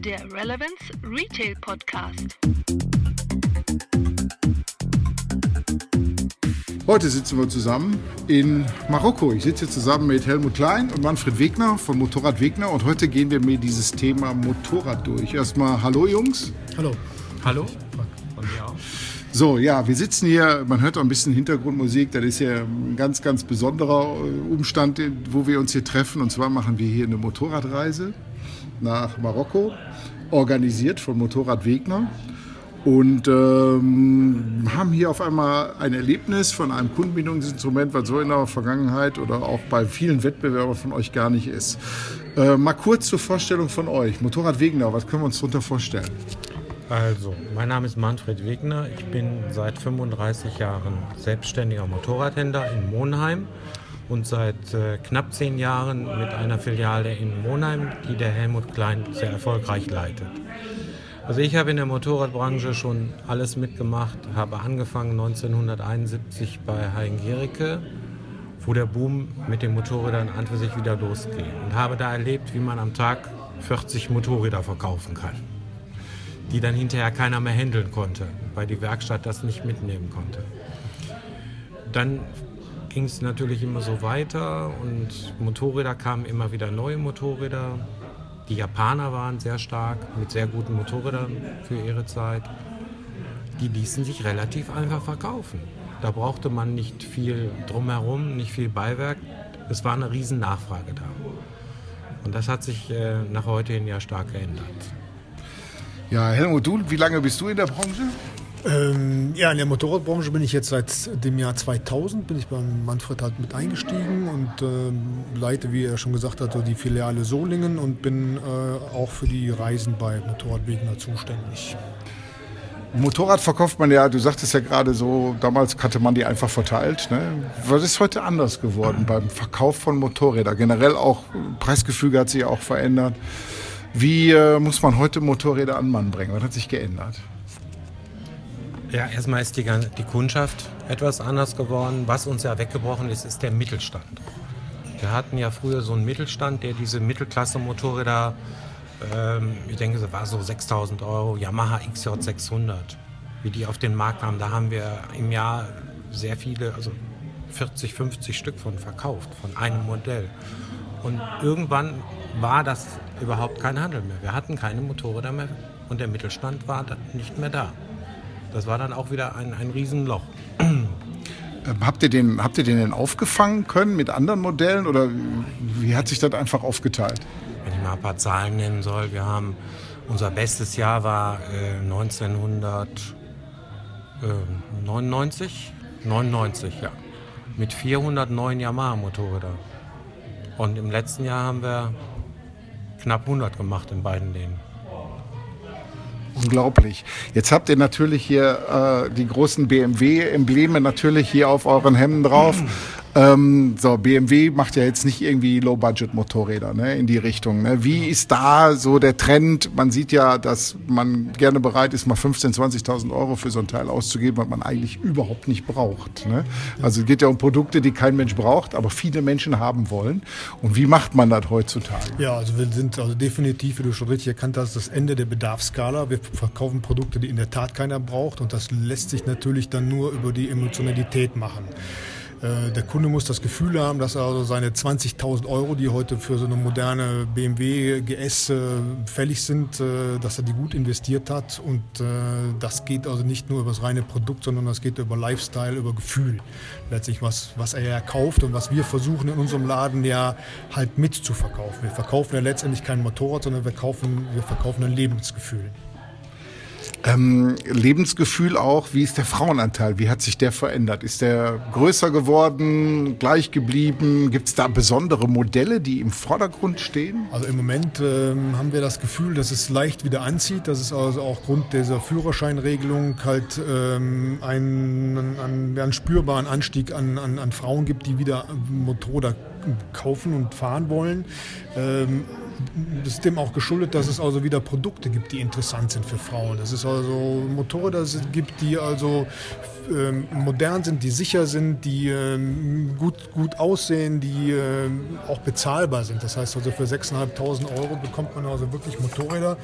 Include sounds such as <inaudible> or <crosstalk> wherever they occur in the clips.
der Relevance Retail Podcast. Heute sitzen wir zusammen in Marokko. Ich sitze zusammen mit Helmut Klein und Manfred Wegner von Motorrad Wegner und heute gehen wir mit dieses Thema Motorrad durch. Erstmal Hallo Jungs. Hallo. Hallo. Von mir auch. So, ja, wir sitzen hier, man hört auch ein bisschen Hintergrundmusik, das ist ja ein ganz, ganz besonderer äh, Umstand, wo wir uns hier treffen. Und zwar machen wir hier eine Motorradreise nach Marokko, organisiert von Motorrad Wegner. Und ähm, haben hier auf einmal ein Erlebnis von einem Kundenbindungsinstrument, was so in der Vergangenheit oder auch bei vielen Wettbewerbern von euch gar nicht ist. Äh, mal kurz zur Vorstellung von euch. Motorrad Wegner, was können wir uns darunter vorstellen? Also, mein Name ist Manfred Wegner. Ich bin seit 35 Jahren selbstständiger Motorradhändler in Monheim und seit äh, knapp zehn Jahren mit einer Filiale in Monheim, die der Helmut Klein sehr erfolgreich leitet. Also ich habe in der Motorradbranche schon alles mitgemacht, habe angefangen 1971 bei Hein Gericke, wo der Boom mit den Motorrädern an für sich wieder losging und habe da erlebt, wie man am Tag 40 Motorräder verkaufen kann die dann hinterher keiner mehr handeln konnte, weil die Werkstatt das nicht mitnehmen konnte. Dann ging es natürlich immer so weiter und Motorräder kamen immer wieder neue Motorräder. Die Japaner waren sehr stark mit sehr guten Motorrädern für ihre Zeit. Die ließen sich relativ einfach verkaufen. Da brauchte man nicht viel drumherum, nicht viel Beiwerk. Es war eine riesen Nachfrage da. Und das hat sich äh, nach heute hin ja stark geändert. Ja, Helmut, du, wie lange bist du in der Branche? Ähm, ja, in der Motorradbranche bin ich jetzt seit dem Jahr 2000, bin ich beim Manfred halt mit eingestiegen und ähm, leite, wie er schon gesagt hat, die Filiale Solingen und bin äh, auch für die Reisen bei Motorradwegner zuständig. Motorrad verkauft man ja, du sagtest ja gerade so, damals hatte man die einfach verteilt. Ne? Was ist heute anders geworden beim Verkauf von Motorrädern? Generell auch, Preisgefüge hat sich auch verändert. Wie äh, muss man heute Motorräder an Mann bringen? Was hat sich geändert? Ja, erstmal ist die, die Kundschaft etwas anders geworden. Was uns ja weggebrochen ist, ist der Mittelstand. Wir hatten ja früher so einen Mittelstand, der diese Mittelklasse-Motorräder, ähm, ich denke, das war so 6000 Euro, Yamaha XJ 600, wie die auf den Markt kamen. Da haben wir im Jahr sehr viele, also 40, 50 Stück von verkauft, von einem Modell. Und irgendwann war das überhaupt kein Handel mehr. Wir hatten keine Motorräder mehr und der Mittelstand war nicht mehr da. Das war dann auch wieder ein, ein Riesenloch. Ähm, habt, ihr den, habt ihr den denn aufgefangen können mit anderen Modellen oder wie hat sich das einfach aufgeteilt? Wenn ich mal ein paar Zahlen nennen soll, wir haben unser bestes Jahr war äh, 1999, 99, ja, mit 409 Yamaha-Motorrädern. Und im letzten Jahr haben wir knapp 100 gemacht in beiden Läden. Unglaublich. Jetzt habt ihr natürlich hier äh, die großen BMW-Embleme natürlich hier auf euren Hemden drauf. Ähm, so, BMW macht ja jetzt nicht irgendwie Low-Budget-Motorräder ne, in die Richtung. Ne? Wie ist da so der Trend? Man sieht ja, dass man gerne bereit ist, mal 15.000, 20.000 Euro für so ein Teil auszugeben, was man eigentlich überhaupt nicht braucht. Ne? Also es geht ja um Produkte, die kein Mensch braucht, aber viele Menschen haben wollen. Und wie macht man das heutzutage? Ja, also wir sind also definitiv, wie du schon richtig erkannt hast, das Ende der Bedarfsskala. Wir verkaufen Produkte, die in der Tat keiner braucht und das lässt sich natürlich dann nur über die Emotionalität machen. Äh, der Kunde muss das Gefühl haben, dass er also seine 20.000 Euro, die heute für so eine moderne BMW GS äh, fällig sind, äh, dass er die gut investiert hat. Und das geht also nicht nur über das reine Produkt, sondern das geht über Lifestyle, über Gefühl. Letztlich, was, was er ja kauft und was wir versuchen in unserem Laden ja halt mitzuverkaufen. Wir verkaufen ja letztendlich kein Motorrad, sondern wir, kaufen, wir verkaufen ein Lebensgefühl. Ähm, Lebensgefühl auch, wie ist der Frauenanteil? Wie hat sich der verändert? Ist der größer geworden, gleich geblieben? Gibt es da besondere Modelle, die im Vordergrund stehen? Also im Moment ähm, haben wir das Gefühl, dass es leicht wieder anzieht, dass es also auch aufgrund dieser Führerscheinregelung halt ähm, einen, einen, einen, spürbaren Anstieg an, an, an Frauen gibt, die wieder Motorräder kaufen und fahren wollen. Ähm, das ist dem auch geschuldet, dass es also wieder Produkte gibt, die interessant sind für Frauen. Dass es also Motorräder gibt, die also ähm, modern sind, die sicher sind, die ähm, gut, gut aussehen, die ähm, auch bezahlbar sind. Das heißt also für 6.500 Euro bekommt man also wirklich Motorräder,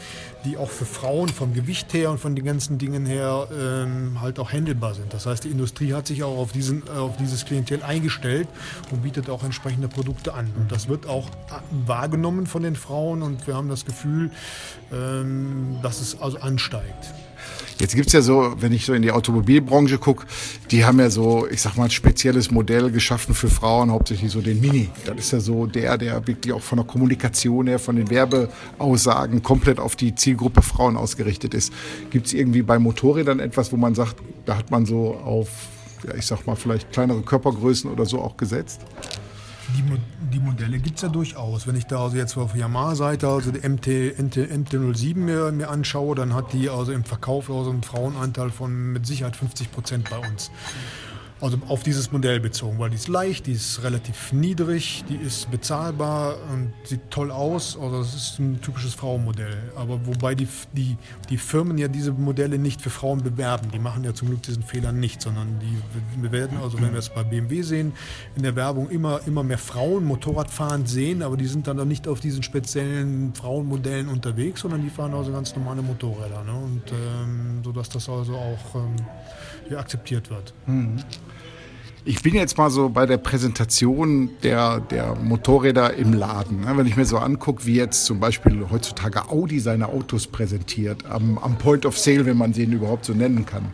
die auch für Frauen vom Gewicht her und von den ganzen Dingen her ähm, halt auch handelbar sind. Das heißt, die Industrie hat sich auch auf, diesen, äh, auf dieses Klientel eingestellt und bietet auch entsprechende Produkte an. Und das wird auch äh, wahrgenommen von den Frauen und wir haben das Gefühl, dass es also ansteigt. Jetzt gibt's ja so, wenn ich so in die Automobilbranche gucke, die haben ja so, ich sag mal, ein spezielles Modell geschaffen für Frauen, hauptsächlich so den Mini. Das ist ja so der, der wirklich auch von der Kommunikation her, von den Werbeaussagen komplett auf die Zielgruppe Frauen ausgerichtet ist. Gibt's irgendwie bei Motorrädern etwas, wo man sagt, da hat man so auf, ja, ich sag mal, vielleicht kleinere Körpergrößen oder so auch gesetzt? Die, die Modelle gibt es ja durchaus. Wenn ich da also jetzt auf Yamaha-Seite also die MT, NT, NT07 mir, mir anschaue, dann hat die also im Verkauf also einen Frauenanteil von mit Sicherheit 50 Prozent bei uns. Also auf dieses Modell bezogen, weil die ist leicht, die ist relativ niedrig, die ist bezahlbar und sieht toll aus. Also das ist ein typisches Frauenmodell. Aber wobei die, die, die Firmen ja diese Modelle nicht für Frauen bewerben. Die machen ja zum Glück diesen Fehler nicht, sondern die werden, also wenn wir es bei BMW sehen, in der Werbung immer, immer mehr Frauen Motorradfahren sehen, aber die sind dann noch nicht auf diesen speziellen Frauenmodellen unterwegs, sondern die fahren also ganz normale Motorräder. Ne? Und ähm, sodass das also auch ähm, akzeptiert wird. Mhm. Ich bin jetzt mal so bei der Präsentation der, der Motorräder im Laden. Ne? Wenn ich mir so angucke, wie jetzt zum Beispiel heutzutage Audi seine Autos präsentiert, am, am Point of Sale, wenn man den überhaupt so nennen kann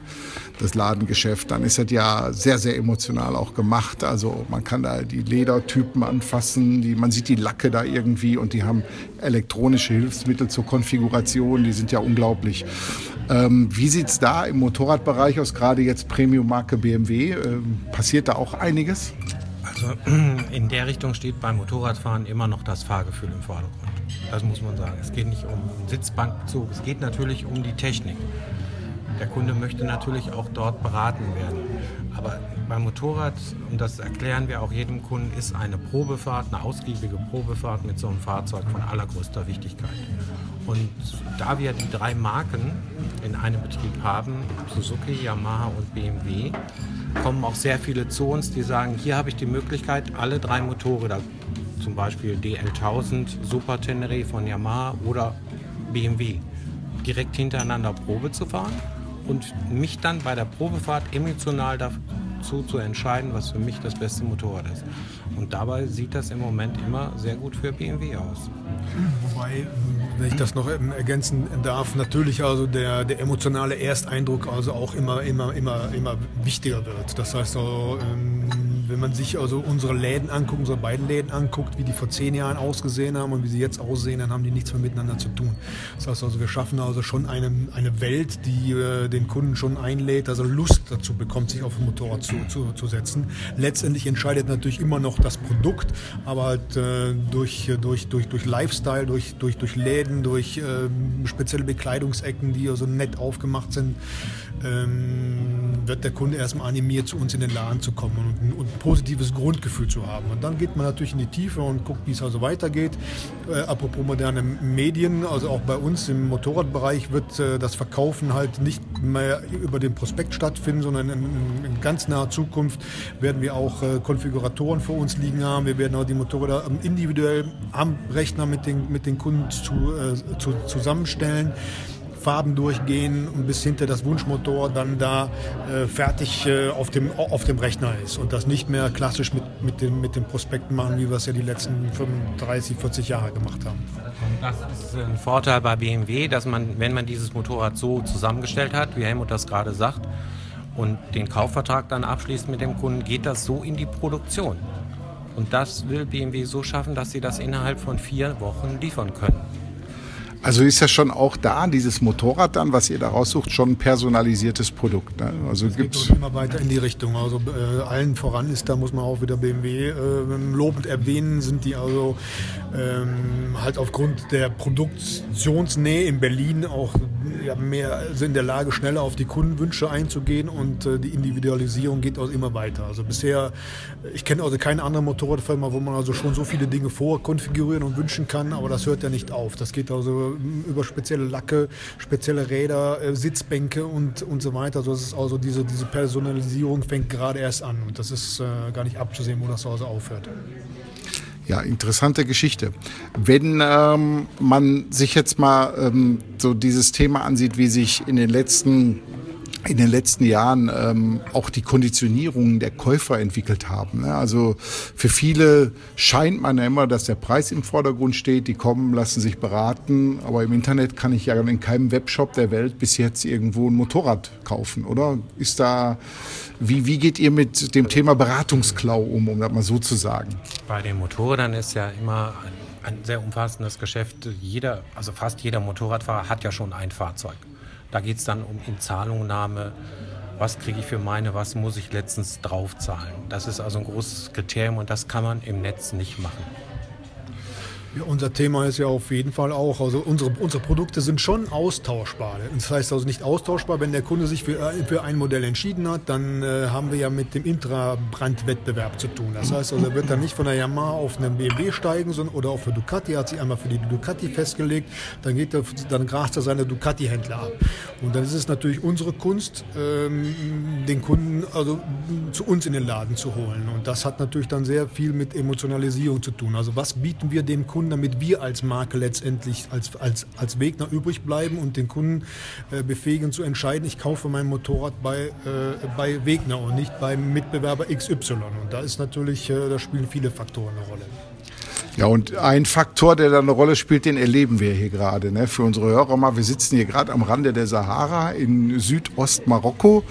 das Ladengeschäft, dann ist das ja sehr, sehr emotional auch gemacht. Also man kann da die Ledertypen anfassen, die, man sieht die Lacke da irgendwie und die haben elektronische Hilfsmittel zur Konfiguration, die sind ja unglaublich. Ähm, wie sieht es da im Motorradbereich aus, gerade jetzt Premium-Marke BMW? Ähm, passiert da auch einiges? Also <clears throat> in der Richtung steht beim Motorradfahren immer noch das Fahrgefühl im Vordergrund. Das muss man sagen. Es geht nicht um Sitzbankbezug, es geht natürlich um die Technik. Der Kunde möchte natürlich auch dort beraten werden. Aber beim Motorrad, und das erklären wir auch jedem Kunden, ist eine Probefahrt, eine ausgiebige Probefahrt mit so einem Fahrzeug von allergrößter Wichtigkeit. Und da wir die drei Marken in einem Betrieb haben, Suzuki, Yamaha und BMW, kommen auch sehr viele zu uns, die sagen, hier habe ich die Möglichkeit, alle drei Motorräder, zum Beispiel DL1000, Super Tenere von Yamaha oder BMW, direkt hintereinander Probe zu fahren und mich dann bei der Probefahrt emotional dazu zu entscheiden, was für mich das beste Motorrad ist. Und dabei sieht das im Moment immer sehr gut für BMW aus. Wobei, wenn ich das noch ergänzen darf, natürlich also der, der emotionale Ersteindruck also auch immer, immer, immer, immer wichtiger wird. Das heißt, also, wenn man sich also unsere Läden anguckt, unsere beiden Läden anguckt, wie die vor zehn Jahren ausgesehen haben und wie sie jetzt aussehen, dann haben die nichts mehr miteinander zu tun. Das heißt also, wir schaffen also schon eine, eine Welt, die äh, den Kunden schon einlädt, also Lust dazu bekommt, sich auf ein Motorrad zu, zu, zu setzen. Letztendlich entscheidet natürlich immer noch das Produkt, aber halt äh, durch, durch, durch, durch Lifestyle, durch, durch, durch Läden, durch äh, spezielle Bekleidungsecken, die also nett aufgemacht sind, ähm, wird der Kunde erstmal animiert, zu uns in den Laden zu kommen und, und, positives Grundgefühl zu haben. Und dann geht man natürlich in die Tiefe und guckt, wie es also weitergeht. Äh, apropos moderne Medien, also auch bei uns im Motorradbereich wird äh, das Verkaufen halt nicht mehr über den Prospekt stattfinden, sondern in, in ganz naher Zukunft werden wir auch äh, Konfiguratoren vor uns liegen haben. Wir werden auch die Motorräder individuell am Rechner mit den, mit den Kunden zu, äh, zu, zusammenstellen. Farben durchgehen und bis hinter das Wunschmotor dann da äh, fertig äh, auf, dem, auf dem Rechner ist und das nicht mehr klassisch mit, mit, den, mit den Prospekten machen, wie wir es ja die letzten 35, 40 Jahre gemacht haben. Das ist ein Vorteil bei BMW, dass man, wenn man dieses Motorrad so zusammengestellt hat, wie Helmut das gerade sagt, und den Kaufvertrag dann abschließt mit dem Kunden, geht das so in die Produktion. Und das will BMW so schaffen, dass sie das innerhalb von vier Wochen liefern können. Also ist ja schon auch da, dieses Motorrad dann, was ihr da raussucht, schon ein personalisiertes Produkt. Ne? Also es geht immer weiter in die Richtung. Also äh, allen voran ist, da muss man auch wieder BMW äh, lobend erwähnen, sind die also ähm, halt aufgrund der Produktionsnähe in Berlin auch ja, mehr sind in der Lage, schneller auf die Kundenwünsche einzugehen und äh, die Individualisierung geht auch immer weiter. Also bisher, ich kenne also keine andere Motorradfirma, wo man also schon so viele Dinge vorkonfigurieren und wünschen kann, aber das hört ja nicht auf. Das geht also über spezielle Lacke, spezielle Räder, äh, Sitzbänke und, und so weiter. Das ist also diese, diese Personalisierung fängt gerade erst an und das ist äh, gar nicht abzusehen, wo das also aufhört. Ja, interessante Geschichte. Wenn ähm, man sich jetzt mal ähm, so dieses Thema ansieht, wie sich in den letzten in den letzten Jahren ähm, auch die Konditionierungen der Käufer entwickelt haben. Ne? Also für viele scheint man ja immer, dass der Preis im Vordergrund steht. Die kommen, lassen sich beraten. Aber im Internet kann ich ja in keinem Webshop der Welt bis jetzt irgendwo ein Motorrad kaufen, oder? Ist da wie, wie geht ihr mit dem Thema Beratungsklau um, um das mal so zu sagen? Bei den Motorrädern ist ja immer ein, ein sehr umfassendes Geschäft. Jeder, also fast jeder Motorradfahrer hat ja schon ein Fahrzeug. Da geht es dann um Inzahlungnahme. Was kriege ich für meine, was muss ich letztens draufzahlen? Das ist also ein großes Kriterium und das kann man im Netz nicht machen. Ja, unser Thema ist ja auf jeden Fall auch, also unsere, unsere Produkte sind schon austauschbar. Das heißt also nicht austauschbar, wenn der Kunde sich für, für ein Modell entschieden hat, dann äh, haben wir ja mit dem Intrabrandwettbewerb zu tun. Das heißt also, er wird dann nicht von der Yamaha auf einen BMW steigen sondern, oder auf eine Ducati, er hat sich einmal für die Ducati festgelegt, dann, geht er, dann grast er seine Ducati-Händler ab. Und dann ist es natürlich unsere Kunst, ähm, den Kunden also zu uns in den Laden zu holen. Und das hat natürlich dann sehr viel mit Emotionalisierung zu tun. Also was bieten wir dem Kunden? Kunden, damit wir als Marke letztendlich als, als, als Wegner übrig bleiben und den Kunden äh, befähigen zu entscheiden, ich kaufe mein Motorrad bei, äh, bei Wegner und nicht beim Mitbewerber XY. Und da ist natürlich, äh, da spielen viele Faktoren eine Rolle. Ja, und ein Faktor, der da eine Rolle spielt, den erleben wir hier gerade. Ne? Für unsere Hörer mal, wir sitzen hier gerade am Rande der Sahara in Südostmarokko.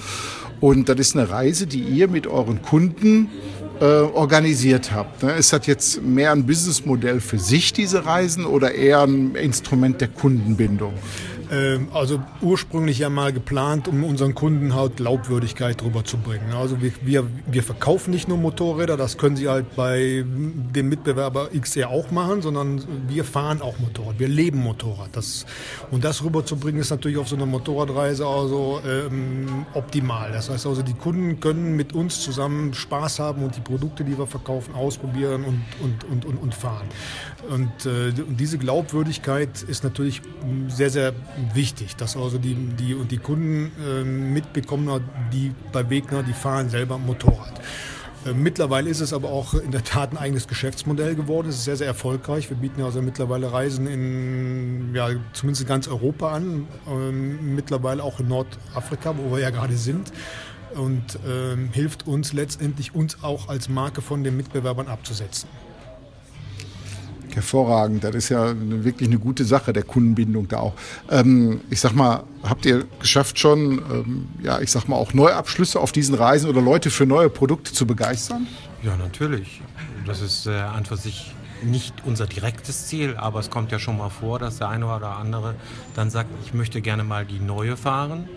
Und das ist eine Reise, die ihr mit euren Kunden äh, organisiert habt. Ne? Ist das jetzt mehr ein Businessmodell für sich, diese Reisen, oder eher ein Instrument der Kundenbindung? Ähm, also ursprünglich ja mal geplant, um unseren Kunden halt Glaubwürdigkeit drüber zu bringen. Also wir, wir, wir verkaufen nicht nur Motorräder, das können sie halt bei dem Mitbewerber XR auch machen, sondern wir fahren auch Motorrad, wir leben Motorrad. Das, und das rüberzubringen ist natürlich auf so einer Motorradreise also ähm, optimal. Das heißt also, die Kunden können mit uns zusammen Spaß haben und die Produkte, die wir verkaufen, ausprobieren und, und, und, und, und fahren. Und äh, diese Glaubwürdigkeit ist natürlich sehr, sehr wichtig, dass also die, die, und die Kunden äh, mitbekommen, die bei Wegner, die fahren selber Motorrad. Äh, mittlerweile ist es aber auch in der Tat ein eigenes Geschäftsmodell geworden. Es ist sehr, sehr erfolgreich. Wir bieten also mittlerweile Reisen in ja, zumindest in ganz Europa an, ähm, mittlerweile auch in Nordafrika, wo wir ja gerade sind. Und ähm, hilft uns letztendlich, uns auch als Marke von den Mitbewerbern abzusetzen. Hervorragend, das ist ja wirklich eine gute Sache der Kundenbindung da auch. Ähm, ich sag mal, habt ihr geschafft schon, ähm, ja, ich sag mal auch Neuabschlüsse auf diesen Reisen oder Leute für neue Produkte zu begeistern? Ja, natürlich. Das ist äh, an für sich nicht unser direktes Ziel, aber es kommt ja schon mal vor, dass der eine oder andere dann sagt, ich möchte gerne mal die neue fahren,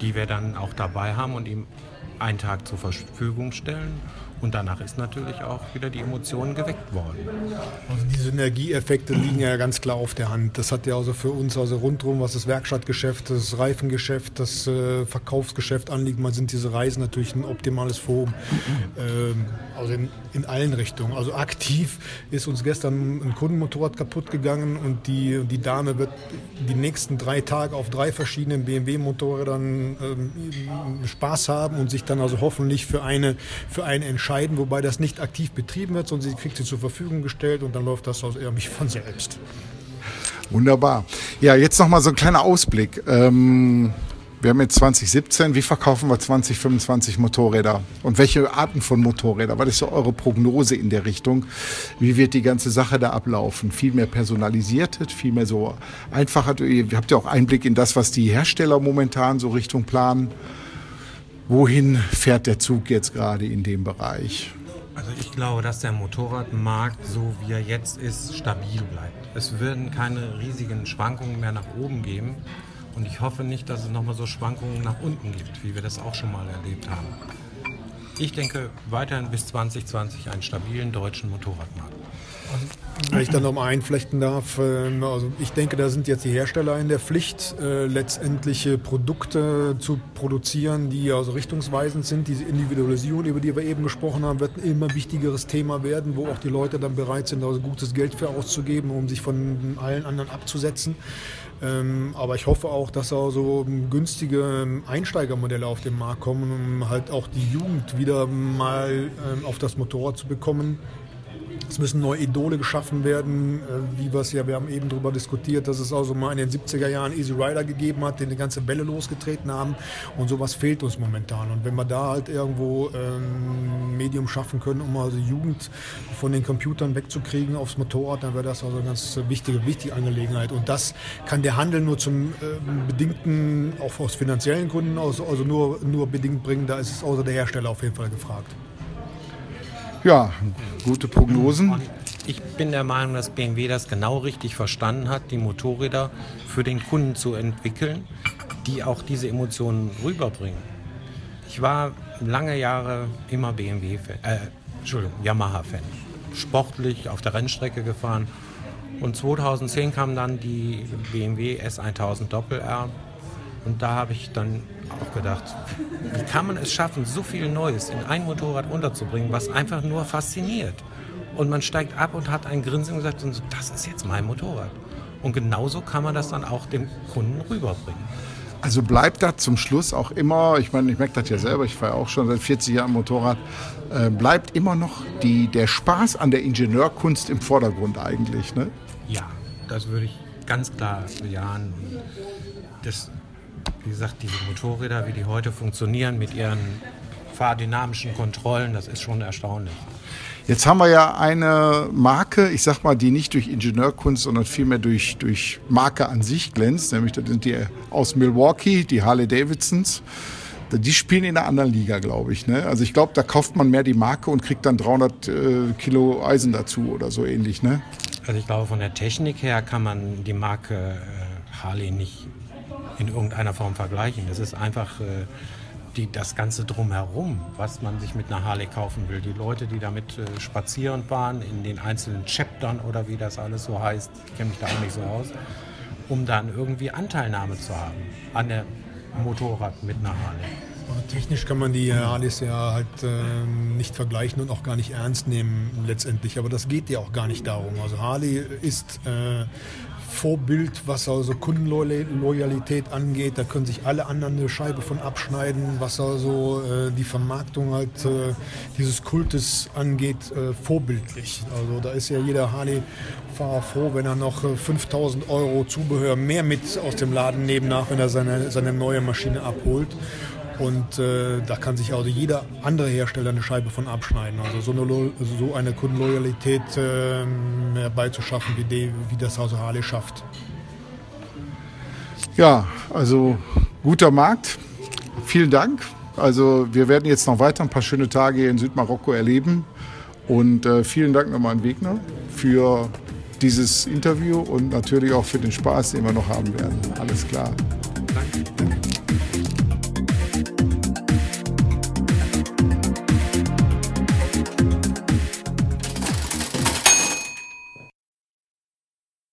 die wir dann auch dabei haben und ihm einen Tag zur Verfügung stellen. Und danach ist natürlich auch wieder die Emotion geweckt worden. Also die Synergieeffekte liegen ja ganz klar auf der Hand. Das hat ja also für uns also rundherum, was das Werkstattgeschäft, das Reifengeschäft, das äh, Verkaufsgeschäft anliegt, mal sind diese Reisen natürlich ein optimales Forum. Ähm, also in, in, allen Richtungen. Also aktiv ist uns gestern ein Kundenmotorrad kaputt gegangen und die, die Dame wird die nächsten drei Tage auf drei verschiedenen BMW-Motorrädern ähm, Spaß haben und sich dann also hoffentlich für eine, für eine Entscheidung entscheiden, wobei das nicht aktiv betrieben wird, sondern sie kriegt sie zur Verfügung gestellt und dann läuft das aus eher mich von selbst. Wunderbar. Ja, jetzt noch mal so ein kleiner Ausblick. Ähm, wir haben jetzt 2017. Wie verkaufen wir 2025 Motorräder? Und welche Arten von Motorrädern? Was ist so eure Prognose in der Richtung? Wie wird die ganze Sache da ablaufen? Viel mehr personalisiert, viel mehr so einfacher. Ihr habt ja auch Einblick in das, was die Hersteller momentan so Richtung planen. Wohin fährt der Zug jetzt gerade in dem Bereich? Also ich glaube, dass der Motorradmarkt, so wie er jetzt ist, stabil bleibt. Es werden keine riesigen Schwankungen mehr nach oben geben. Und ich hoffe nicht, dass es nochmal so Schwankungen nach unten gibt, wie wir das auch schon mal erlebt haben. Ich denke weiterhin bis 2020 einen stabilen deutschen Motorradmarkt. Wenn ich dann noch mal einflechten darf, ähm, also ich denke, da sind jetzt die Hersteller in der Pflicht, äh, letztendliche Produkte zu produzieren, die also richtungsweisend sind. Diese Individualisierung, über die wir eben gesprochen haben, wird ein immer wichtigeres Thema werden, wo auch die Leute dann bereit sind, also gutes Geld für auszugeben, um sich von allen anderen abzusetzen. Ähm, aber ich hoffe auch, dass auch so günstige Einsteigermodelle auf den Markt kommen, um halt auch die Jugend wieder mal ähm, auf das Motorrad zu bekommen es müssen neue Idole geschaffen werden, äh, wie wir ja, wir haben eben darüber diskutiert, dass es also mal in den 70er Jahren Easy Rider gegeben hat, die eine ganze Welle losgetreten haben und sowas fehlt uns momentan. Und wenn wir da halt irgendwo ein ähm, Medium schaffen können, um also Jugend von den Computern wegzukriegen aufs Motorrad, dann wäre das also eine ganz wichtige, wichtige Angelegenheit. Und das kann der Handel nur zum äh, bedingten, auch aus finanziellen Gründen, also, also nur, nur bedingt bringen. Da ist es außer der Hersteller auf jeden Fall gefragt. Ja, gute Prognosen. Ich bin der Meinung, dass BMW das genau richtig verstanden hat, die Motorräder für den Kunden zu entwickeln, die auch diese Emotionen rüberbringen. Ich war lange Jahre immer BMW-Fan, äh, Entschuldigung, Yamaha-Fan. Sportlich auf der Rennstrecke gefahren. Und 2010 kam dann die BMW S1000 Doppel R und da habe ich dann auch gedacht, wie kann man es schaffen, so viel Neues in ein Motorrad unterzubringen, was einfach nur fasziniert. Und man steigt ab und hat ein Grinsen und sagt, das ist jetzt mein Motorrad. Und genauso kann man das dann auch dem Kunden rüberbringen. Also bleibt da zum Schluss auch immer, ich meine, ich merke das ja selber, ich fahre auch schon seit 40 Jahren Motorrad, äh, bleibt immer noch die, der Spaß an der Ingenieurkunst im Vordergrund eigentlich, ne? Ja, das würde ich ganz klar bejahen. Das wie gesagt, diese Motorräder, wie die heute funktionieren mit ihren fahrdynamischen Kontrollen, das ist schon erstaunlich. Jetzt haben wir ja eine Marke, ich sag mal, die nicht durch Ingenieurkunst, sondern vielmehr durch, durch Marke an sich glänzt, nämlich das sind die aus Milwaukee, die Harley Davidsons. Die spielen in einer anderen Liga, glaube ich. Ne? Also ich glaube, da kauft man mehr die Marke und kriegt dann 300 äh, Kilo Eisen dazu oder so ähnlich. Ne? Also ich glaube, von der Technik her kann man die Marke äh, Harley nicht in irgendeiner Form vergleichen. Das ist einfach äh, die, das Ganze drumherum, was man sich mit einer Harley kaufen will. Die Leute, die damit äh, spazieren fahren, in den einzelnen Chaptern oder wie das alles so heißt, ich kenne mich da auch nicht so aus, um dann irgendwie Anteilnahme zu haben an der Motorrad mit einer Harley. Technisch kann man die Harleys ja halt äh, nicht vergleichen und auch gar nicht ernst nehmen letztendlich. Aber das geht ja auch gar nicht darum. Also Harley ist äh, Vorbild, was also Kundenloyalität angeht. Da können sich alle anderen eine Scheibe von abschneiden, was also äh, die Vermarktung halt äh, dieses Kultes angeht, äh, vorbildlich. Also da ist ja jeder Harley-Fahrer froh, wenn er noch 5000 äh, Euro Zubehör mehr mit aus dem Laden nehmen nach, wenn er seine, seine neue Maschine abholt. Und äh, da kann sich also jeder andere Hersteller eine Scheibe von abschneiden. Also so eine, so eine Kundenloyalität äh, herbeizuschaffen, wie, die, wie das Hause Harley schafft. Ja, also guter Markt. Vielen Dank. Also wir werden jetzt noch weiter ein paar schöne Tage in Südmarokko erleben. Und äh, vielen Dank nochmal an Wegner für dieses Interview und natürlich auch für den Spaß, den wir noch haben werden. Alles klar. Danke.